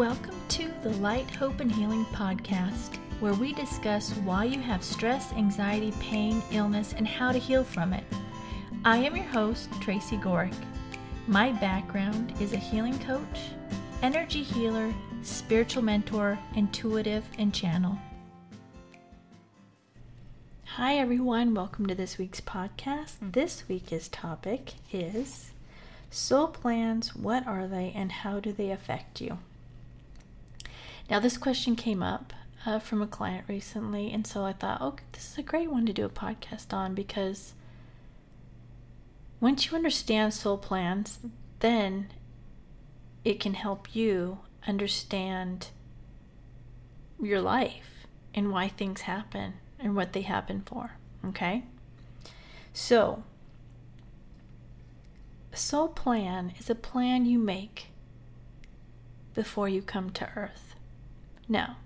Welcome to the Light, Hope, and Healing podcast, where we discuss why you have stress, anxiety, pain, illness, and how to heal from it. I am your host, Tracy Gorick. My background is a healing coach, energy healer, spiritual mentor, intuitive, and channel. Hi, everyone. Welcome to this week's podcast. Hmm. This week's topic is soul plans. What are they and how do they affect you? Now, this question came up uh, from a client recently, and so I thought, okay, this is a great one to do a podcast on because once you understand soul plans, then it can help you understand your life and why things happen and what they happen for. Okay? So, a soul plan is a plan you make before you come to earth. Now,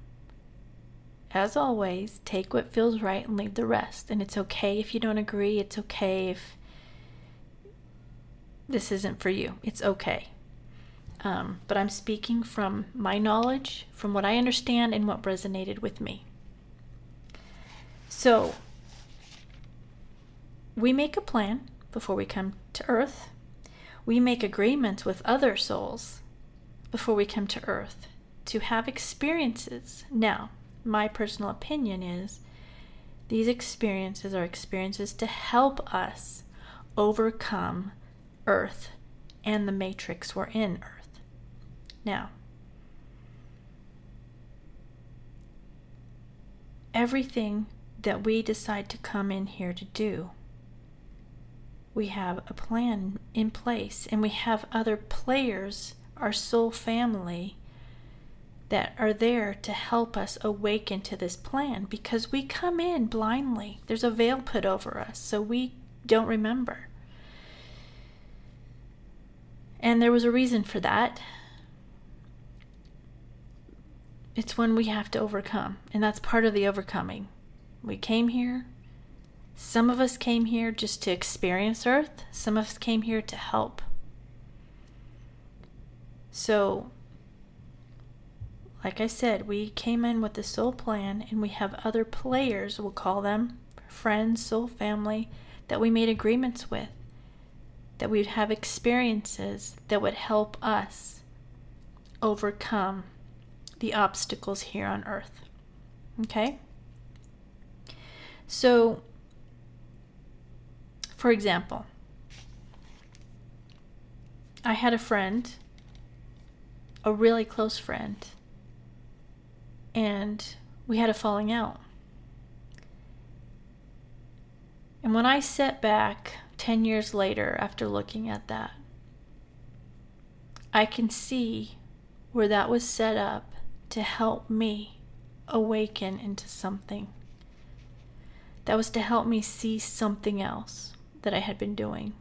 as always, take what feels right and leave the rest. And it's okay if you don't agree. It's okay if this isn't for you. It's okay. Um, but I'm speaking from my knowledge, from what I understand, and what resonated with me. So, we make a plan before we come to earth. We make agreements with other souls before we come to earth to have experiences. Now, my personal opinion is these experiences are experiences to help us overcome earth and the matrix we're in earth. Now, everything that we decide to come in here to do, we have a plan in place and we have other players, our soul family, that are there to help us awaken to this plan because we come in blindly. There's a veil put over us, so we don't remember. And there was a reason for that. It's one we have to overcome, and that's part of the overcoming. We came here. Some of us came here just to experience Earth, some of us came here to help. So, like I said, we came in with the soul plan, and we have other players, we'll call them friends, soul family, that we made agreements with, that we'd have experiences that would help us overcome the obstacles here on earth. Okay? So, for example, I had a friend, a really close friend, and we had a falling out. And when I sat back 10 years later after looking at that, I can see where that was set up to help me awaken into something. That was to help me see something else that I had been doing.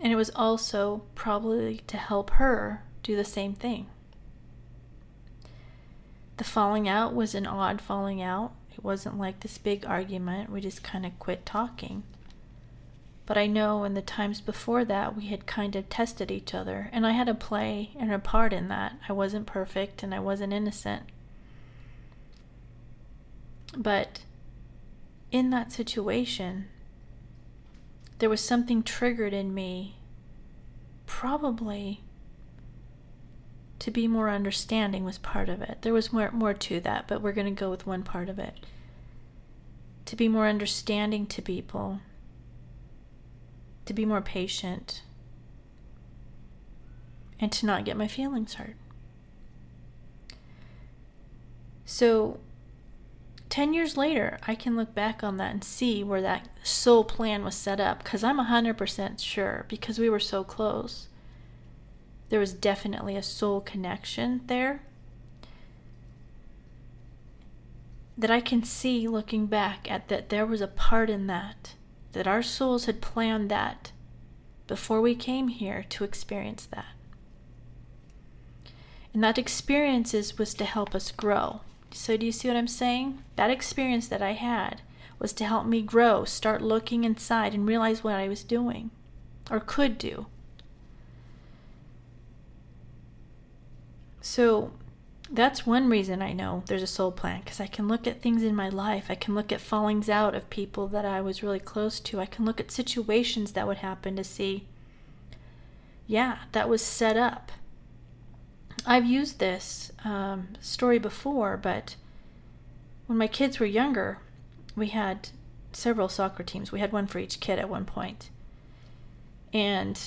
And it was also probably to help her do the same thing. The falling out was an odd falling out. It wasn't like this big argument. We just kind of quit talking. But I know in the times before that, we had kind of tested each other, and I had a play and a part in that. I wasn't perfect and I wasn't innocent. But in that situation, there was something triggered in me, probably to be more understanding was part of it. There was more more to that, but we're going to go with one part of it. To be more understanding to people. To be more patient. And to not get my feelings hurt. So 10 years later, I can look back on that and see where that soul plan was set up because I'm 100% sure because we were so close there was definitely a soul connection there that I can see looking back at that there was a part in that that our souls had planned that before we came here to experience that. And that experiences was to help us grow. So do you see what I'm saying? That experience that I had was to help me grow, start looking inside and realize what I was doing or could do. So that's one reason I know there's a soul plan because I can look at things in my life. I can look at fallings out of people that I was really close to. I can look at situations that would happen to see, yeah, that was set up. I've used this um, story before, but when my kids were younger, we had several soccer teams. We had one for each kid at one point. And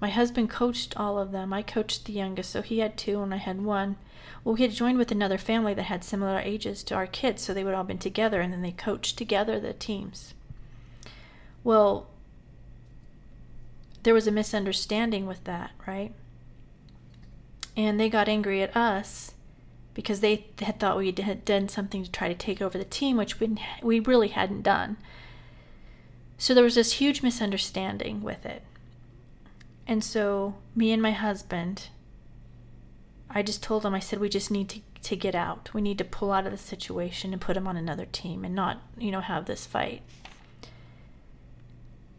my husband coached all of them. I coached the youngest, so he had two and I had one. Well, we had joined with another family that had similar ages to our kids, so they would all been together and then they coached together the teams. Well, there was a misunderstanding with that, right? And they got angry at us because they had thought we had done something to try to take over the team, which we, we really hadn't done. So there was this huge misunderstanding with it. And so, me and my husband, I just told him, I said, we just need to, to get out. We need to pull out of the situation and put him on another team and not, you know, have this fight.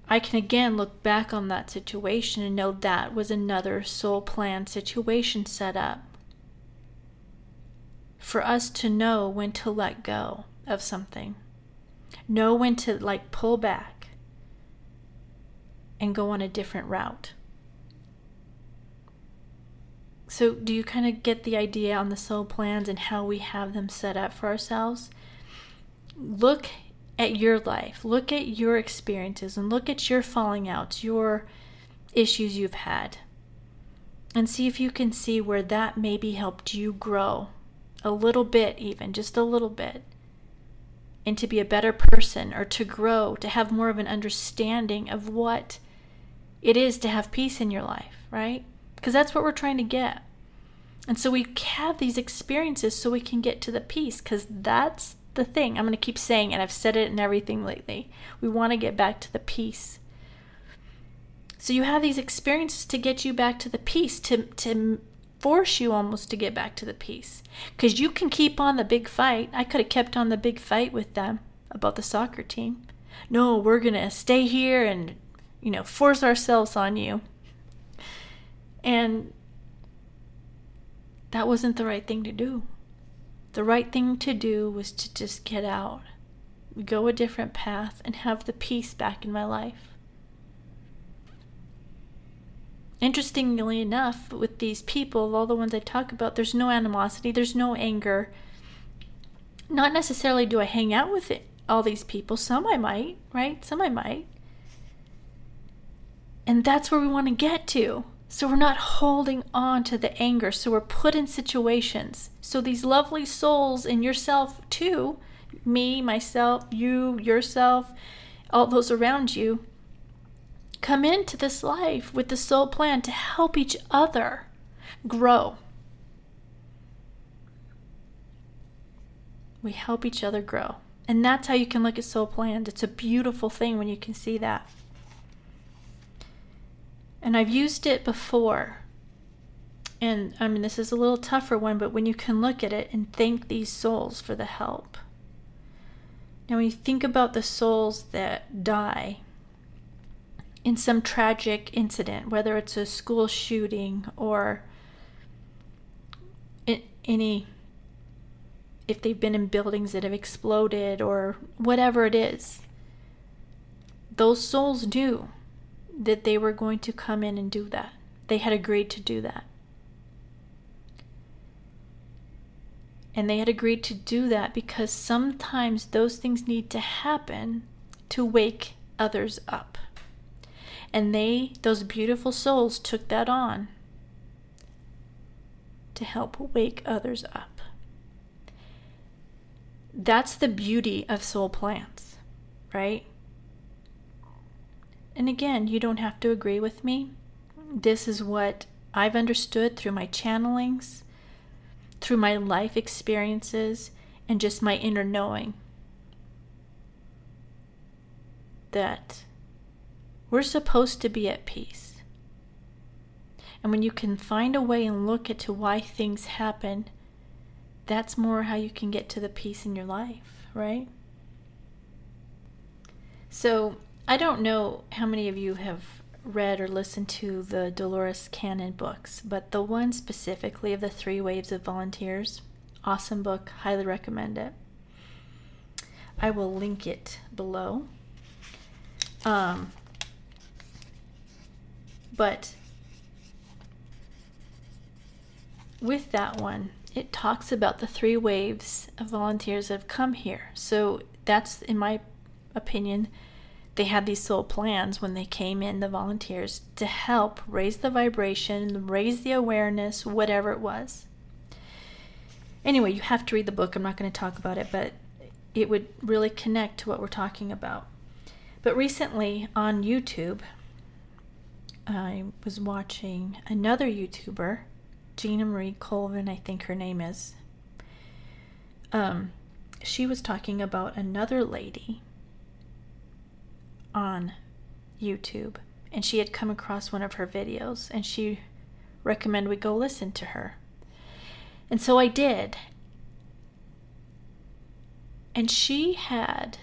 I can again look back on that situation and know that was another soul plan situation set up for us to know when to let go of something, know when to like pull back and go on a different route. So, do you kind of get the idea on the soul plans and how we have them set up for ourselves? Look at your life, look at your experiences, and look at your falling outs, your issues you've had, and see if you can see where that maybe helped you grow a little bit, even just a little bit, and to be a better person or to grow, to have more of an understanding of what it is to have peace in your life, right? Because that's what we're trying to get. And so we have these experiences so we can get to the peace because that's the thing. I'm going to keep saying it. I've said it in everything lately. We want to get back to the peace. So you have these experiences to get you back to the peace, to, to force you almost to get back to the peace. Because you can keep on the big fight. I could have kept on the big fight with them about the soccer team. No, we're going to stay here and, you know, force ourselves on you. And that wasn't the right thing to do. The right thing to do was to just get out, go a different path, and have the peace back in my life. Interestingly enough, with these people, all the ones I talk about, there's no animosity, there's no anger. Not necessarily do I hang out with it, all these people. Some I might, right? Some I might. And that's where we want to get to. So we're not holding on to the anger. So we're put in situations. So these lovely souls in yourself, too me, myself, you, yourself, all those around you come into this life with the soul plan to help each other grow. We help each other grow. And that's how you can look at soul plans. It's a beautiful thing when you can see that. And I've used it before. And I mean, this is a little tougher one, but when you can look at it and thank these souls for the help. Now, when you think about the souls that die in some tragic incident, whether it's a school shooting or any, if they've been in buildings that have exploded or whatever it is, those souls do that they were going to come in and do that. They had agreed to do that. And they had agreed to do that because sometimes those things need to happen to wake others up. And they, those beautiful souls, took that on to help wake others up. That's the beauty of soul plans, right? And again, you don't have to agree with me. This is what I've understood through my channelings, through my life experiences, and just my inner knowing that we're supposed to be at peace. And when you can find a way and look at to why things happen, that's more how you can get to the peace in your life, right? So I don't know how many of you have read or listened to the Dolores Cannon books, but the one specifically of the Three Waves of Volunteers, awesome book, highly recommend it. I will link it below. Um, but with that one, it talks about the three waves of volunteers that have come here. So that's, in my opinion, they had these soul plans when they came in, the volunteers, to help raise the vibration, raise the awareness, whatever it was. Anyway, you have to read the book. I'm not going to talk about it, but it would really connect to what we're talking about. But recently on YouTube, I was watching another YouTuber Gina Marie Colvin, I think her name is. Um, she was talking about another lady on YouTube, and she had come across one of her videos, and she recommended we go listen to her. And so I did. And she had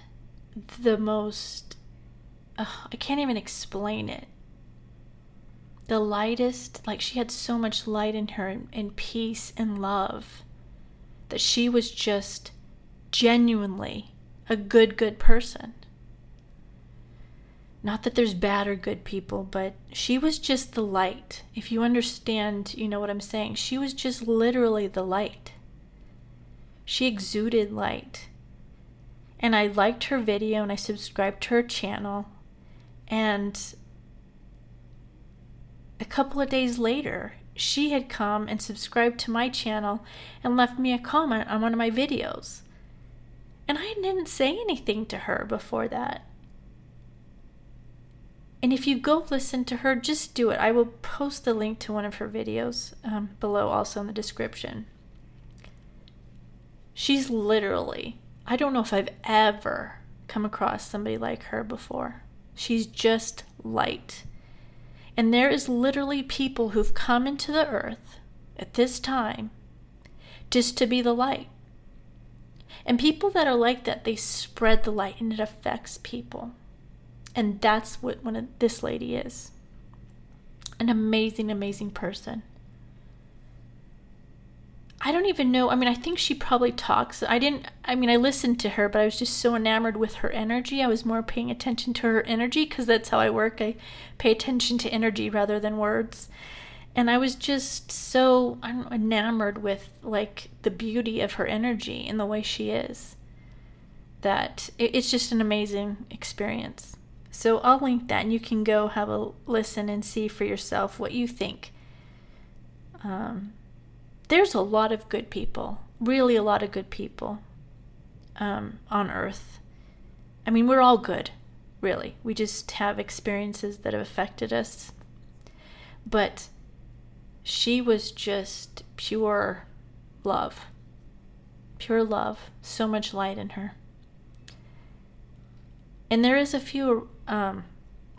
the most, uh, I can't even explain it the lightest, like she had so much light in her and, peace and love that she was just genuinely a good, good person. Not that there's bad or good people, but she was just the light. If you understand, you know what I'm saying. She was just literally the light. She exuded light. And I liked her video and I subscribed to her channel. And a couple of days later, she had come and subscribed to my channel and left me a comment on one of my videos. And I didn't say anything to her before that. And if you go listen to her, just do it. I will post the link to one of her videos um, below, also in the description. She's literally, I don't know if I've ever come across somebody like her before. She's just light. And there is literally people who've come into the earth at this time just to be the light. And people that are like that, they spread the light and it affects people. And that's what one of this lady is. An amazing, amazing person. I don't even know. I mean, I think she probably talks. I didn't, I mean, I listened to her, but I was just so enamored with her energy. I was more paying attention to her energy because that's how I work. I pay attention to energy rather than words. And I was just so know, enamored with like the beauty of her energy and the way she is that it's just an amazing experience. So I'll link that and you can go have a listen and see for yourself what you think. Um, there's a lot of good people, really a lot of good people um, on earth. I mean, we're all good, really. We just have experiences that have affected us. But she was just pure love. Pure love. So much light in her. And there is a few um,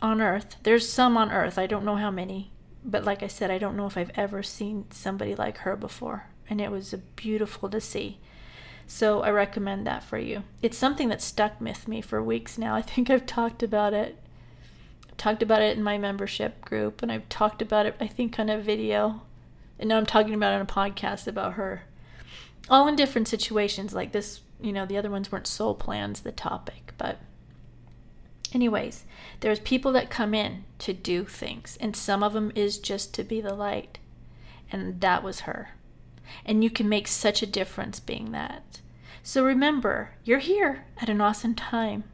on earth. There's some on earth. I don't know how many but like I said, I don't know if I've ever seen somebody like her before, and it was beautiful to see. So I recommend that for you. It's something that stuck with me for weeks now. I think I've talked about it. I've talked about it in my membership group, and I've talked about it, I think, on a video. And now I'm talking about it on a podcast about her. All in different situations like this. You know, the other ones weren't soul plans, the topic, but Anyways, there's people that come in to do things, and some of them is just to be the light. And that was her. And you can make such a difference being that. So remember, you're here at an awesome time.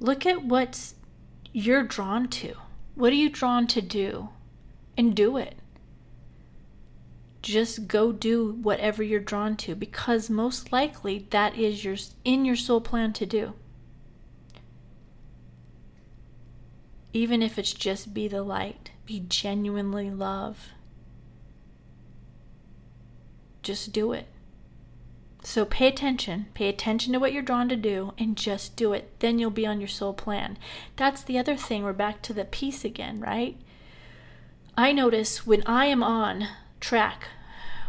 Look at what you're drawn to. What are you drawn to do? And do it. Just go do whatever you're drawn to because most likely that is your in your soul plan to do. Even if it's just be the light, be genuinely love. Just do it. So pay attention. Pay attention to what you're drawn to do and just do it. Then you'll be on your soul plan. That's the other thing. We're back to the peace again, right? I notice when I am on track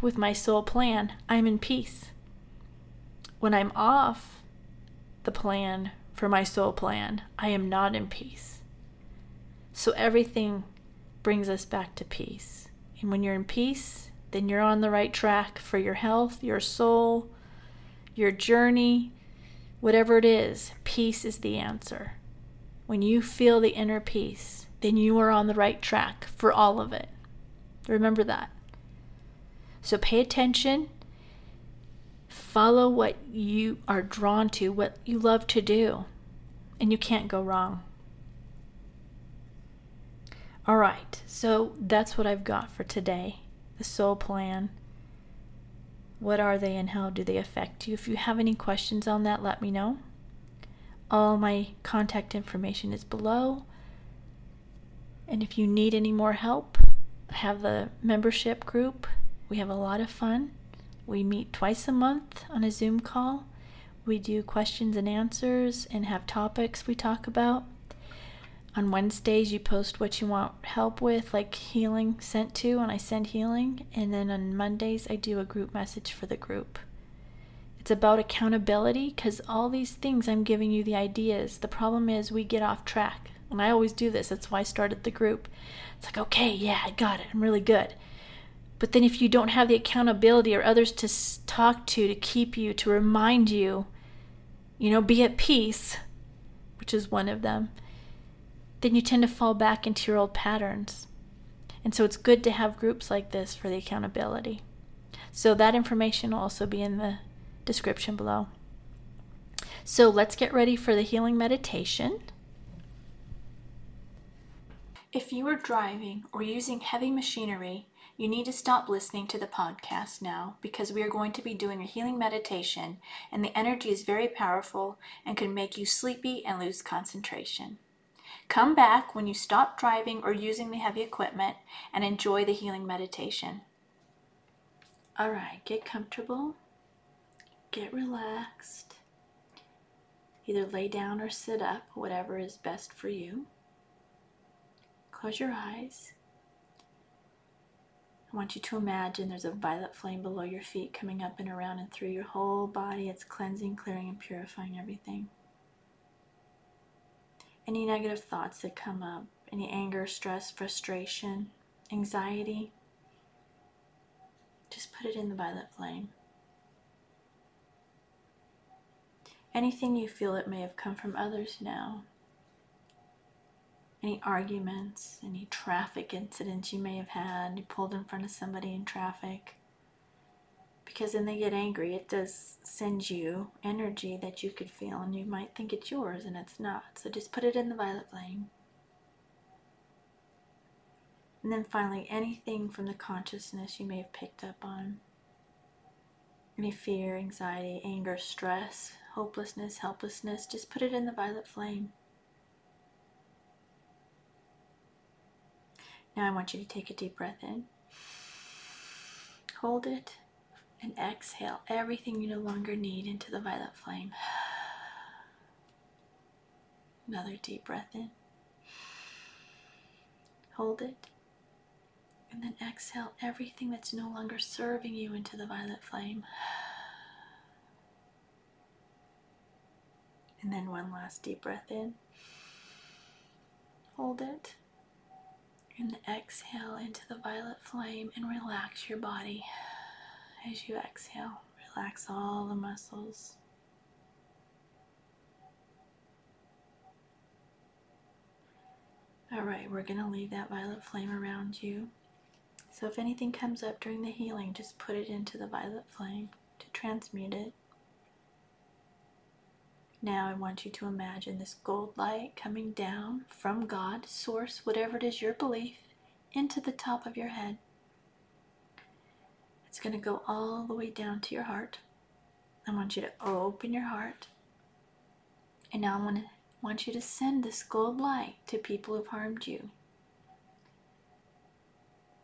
with my soul plan, I'm in peace. When I'm off the plan for my soul plan, I am not in peace. So everything brings us back to peace. And when you're in peace, then you're on the right track for your health, your soul, your journey, whatever it is. Peace is the answer. When you feel the inner peace, then you are on the right track for all of it. Remember that. So pay attention. Follow what you are drawn to, what you love to do, and you can't go wrong. All right, so that's what I've got for today the soul plan. What are they and how do they affect you? If you have any questions on that, let me know. All my contact information is below. And if you need any more help, I have the membership group. We have a lot of fun. We meet twice a month on a Zoom call. We do questions and answers and have topics we talk about. On Wednesdays, you post what you want help with, like healing sent to, and I send healing. And then on Mondays, I do a group message for the group. It's about accountability because all these things I'm giving you the ideas. The problem is we get off track. And I always do this. That's why I started the group. It's like, okay, yeah, I got it. I'm really good. But then if you don't have the accountability or others to talk to, to keep you, to remind you, you know, be at peace, which is one of them then you tend to fall back into your old patterns. And so it's good to have groups like this for the accountability. So that information will also be in the description below. So let's get ready for the healing meditation. If you are driving or using heavy machinery, you need to stop listening to the podcast now because we are going to be doing a healing meditation, and the energy is very powerful and can make you sleepy and lose concentration. Come back when you stop driving or using the heavy equipment and enjoy the healing meditation. All right, get comfortable, get relaxed. Either lay down or sit up, whatever is best for you. Close your eyes. I want you to imagine there's a violet flame below your feet coming up and around and through your whole body. It's cleansing, clearing, and purifying everything any negative thoughts that come up, any anger, stress, frustration, anxiety, just put it in the violet flame. Anything you feel it may have come from others now. Any arguments, any traffic incidents you may have had, you pulled in front of somebody in traffic, because then they get angry. It does send you energy that you could feel, and you might think it's yours, and it's not. So just put it in the violet flame. And then finally, anything from the consciousness you may have picked up on any fear, anxiety, anger, stress, hopelessness, helplessness just put it in the violet flame. Now I want you to take a deep breath in. Hold it and exhale everything you no longer need into the violet flame. Another deep breath in. Hold it. And then exhale everything that's no longer serving you into the violet flame. And then one last deep breath in. Hold it. And exhale into the violet flame and relax your body as you exhale. Relax all the muscles. All right, we're going to leave that violet flame around you. So if anything comes up during the healing, just put it into the violet flame to transmute it. Now I want you to imagine this gold light coming down from God, source, whatever it is your belief, into the top of your head. It's going to go all the way down to your heart. I want you to open your heart. And now I want, to, want you to send this gold light to people who've harmed you.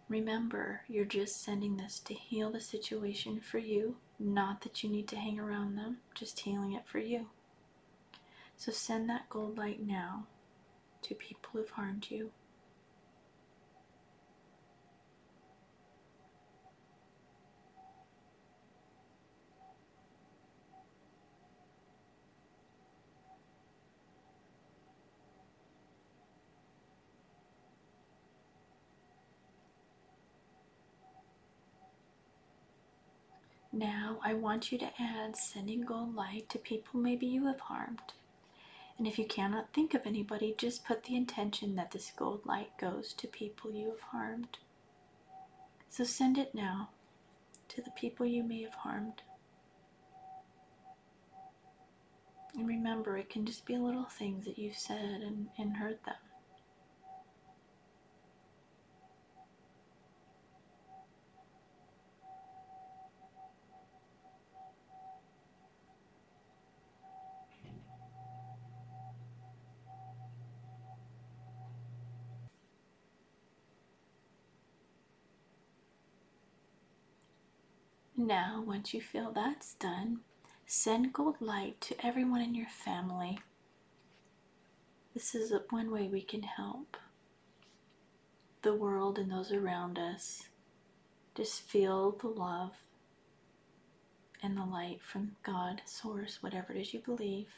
Remember, you're just sending this to heal the situation for you, not that you need to hang around them, just healing it for you. So send that gold light now to people who've harmed you. Now I want you to add sending gold light to people maybe you have harmed. And if you cannot think of anybody, just put the intention that this gold light goes to people you have harmed. So send it now to the people you may have harmed. And remember, it can just be little things that you've said and, and hurt them. Now, once you feel that's done, send gold light to everyone in your family. This is one way we can help the world and those around us. Just feel the love and the light from God, Source, whatever it is you believe.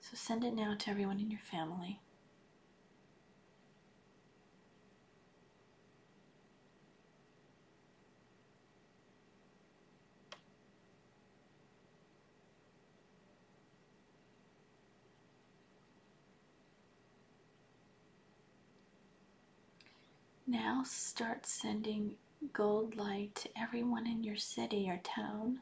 So send it now to everyone in your family. Now start sending gold light to everyone in your city or town.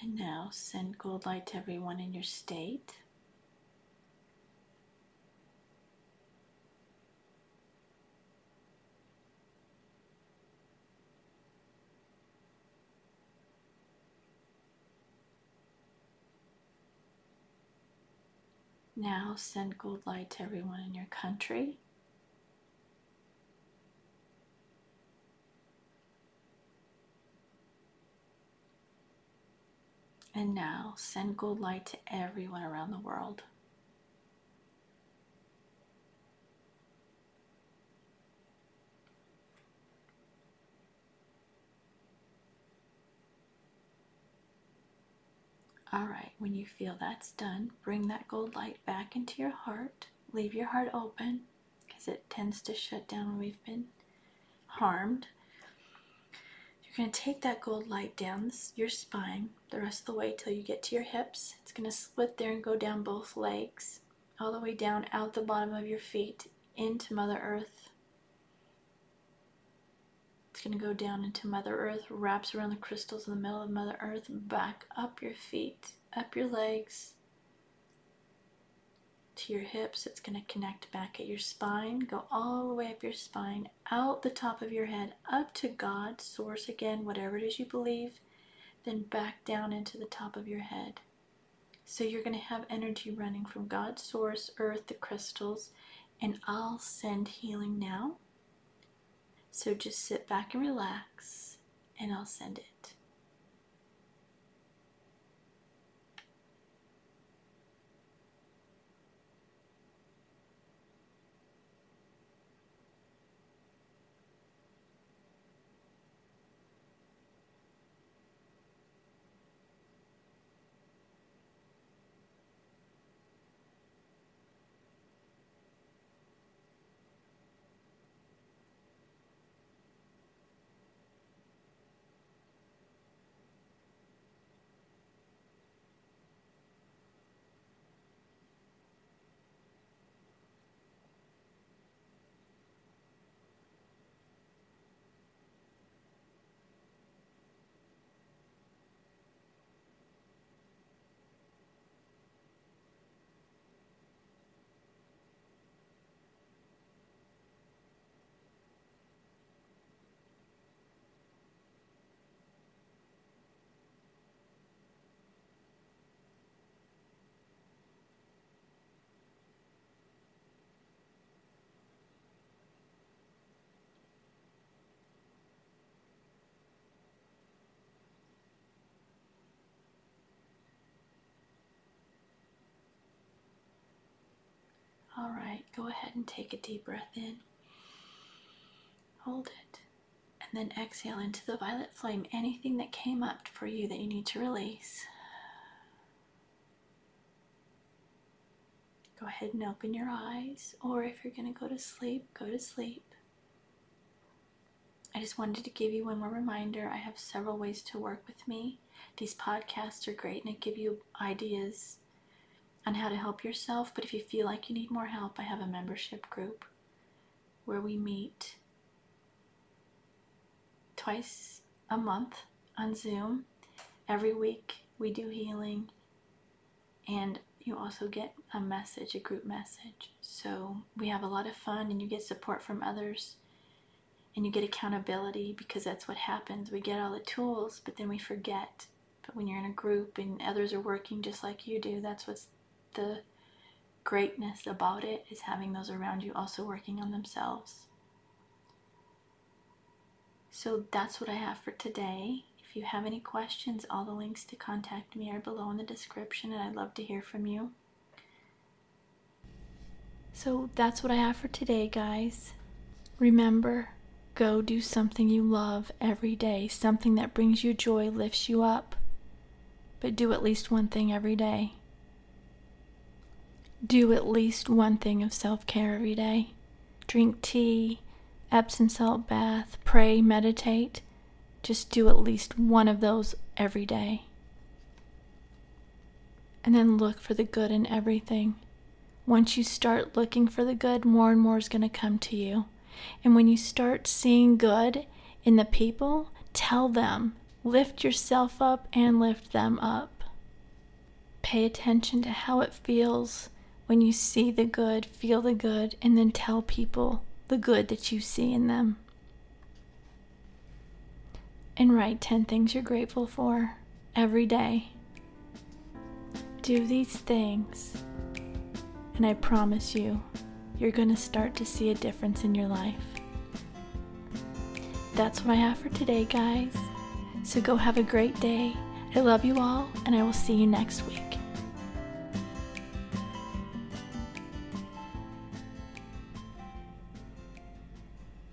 And now send gold light to everyone in your state. Now send gold light to everyone in your country. And now send gold light to everyone around the world. All right, when you feel that's done, bring that gold light back into your heart. Leave your heart open because it tends to shut down when we've been harmed. You're going to take that gold light down your spine the rest of the way till you get to your hips. It's going to split there and go down both legs, all the way down out the bottom of your feet into Mother Earth. It's going to go down into Mother Earth, wraps around the crystals in the middle of Mother Earth, back up your feet, up your legs, to your hips. It's going to connect back at your spine, go all the way up your spine, out the top of your head, up to God, Source again, whatever it is you believe, then back down into the top of your head. So you're going to have energy running from God, Source, Earth, the crystals, and I'll send healing now so just sit back and relax, and I'll send it. All right, go ahead and take a deep breath in. Hold it. And then exhale into the violet flame anything that came up for you that you need to release. go ahead and open your eyes, or if you're going to go to sleep, go to sleep. I just wanted to give you one more reminder. I have several ways to work with me. These podcasts are great and they give you ideas on how to help yourself. But if you feel like you need more help, I have a membership group where we meet twice a month on Zoom. Every week we do healing, and you also get a message, a group message. So we have a lot of fun, and you get support from others, and you get accountability because that's what happens. We get all the tools, but then we forget. But when you're in a group and others are working just like you do, that's what's the greatness about it is having those around you also working on themselves. So that's what I have for today. If you have any questions, all the links to contact me are below in the description, and I'd love to hear from you. So that's what I have for today, guys. Remember, go do something you love every day, something that brings you joy, lifts you up. But do at least one thing every day. Do at least one thing of self care every day. Drink tea, Epsom salt bath, pray, meditate. Just do at least one of those every day. And then look for the good in everything. Once you start looking for the good, more and more is going to come to you. And when you start seeing good in the people, tell them. Lift yourself up and lift them up. Pay attention to how it feels when you see the good, feel the good, and then tell people the good that you see in them. And write 10 things you're grateful for every day. Do these things, and I promise you, you're going to start to see a difference in your life. That's what I have for today, guys. So go have a great day. I love you all, and I will see you next week.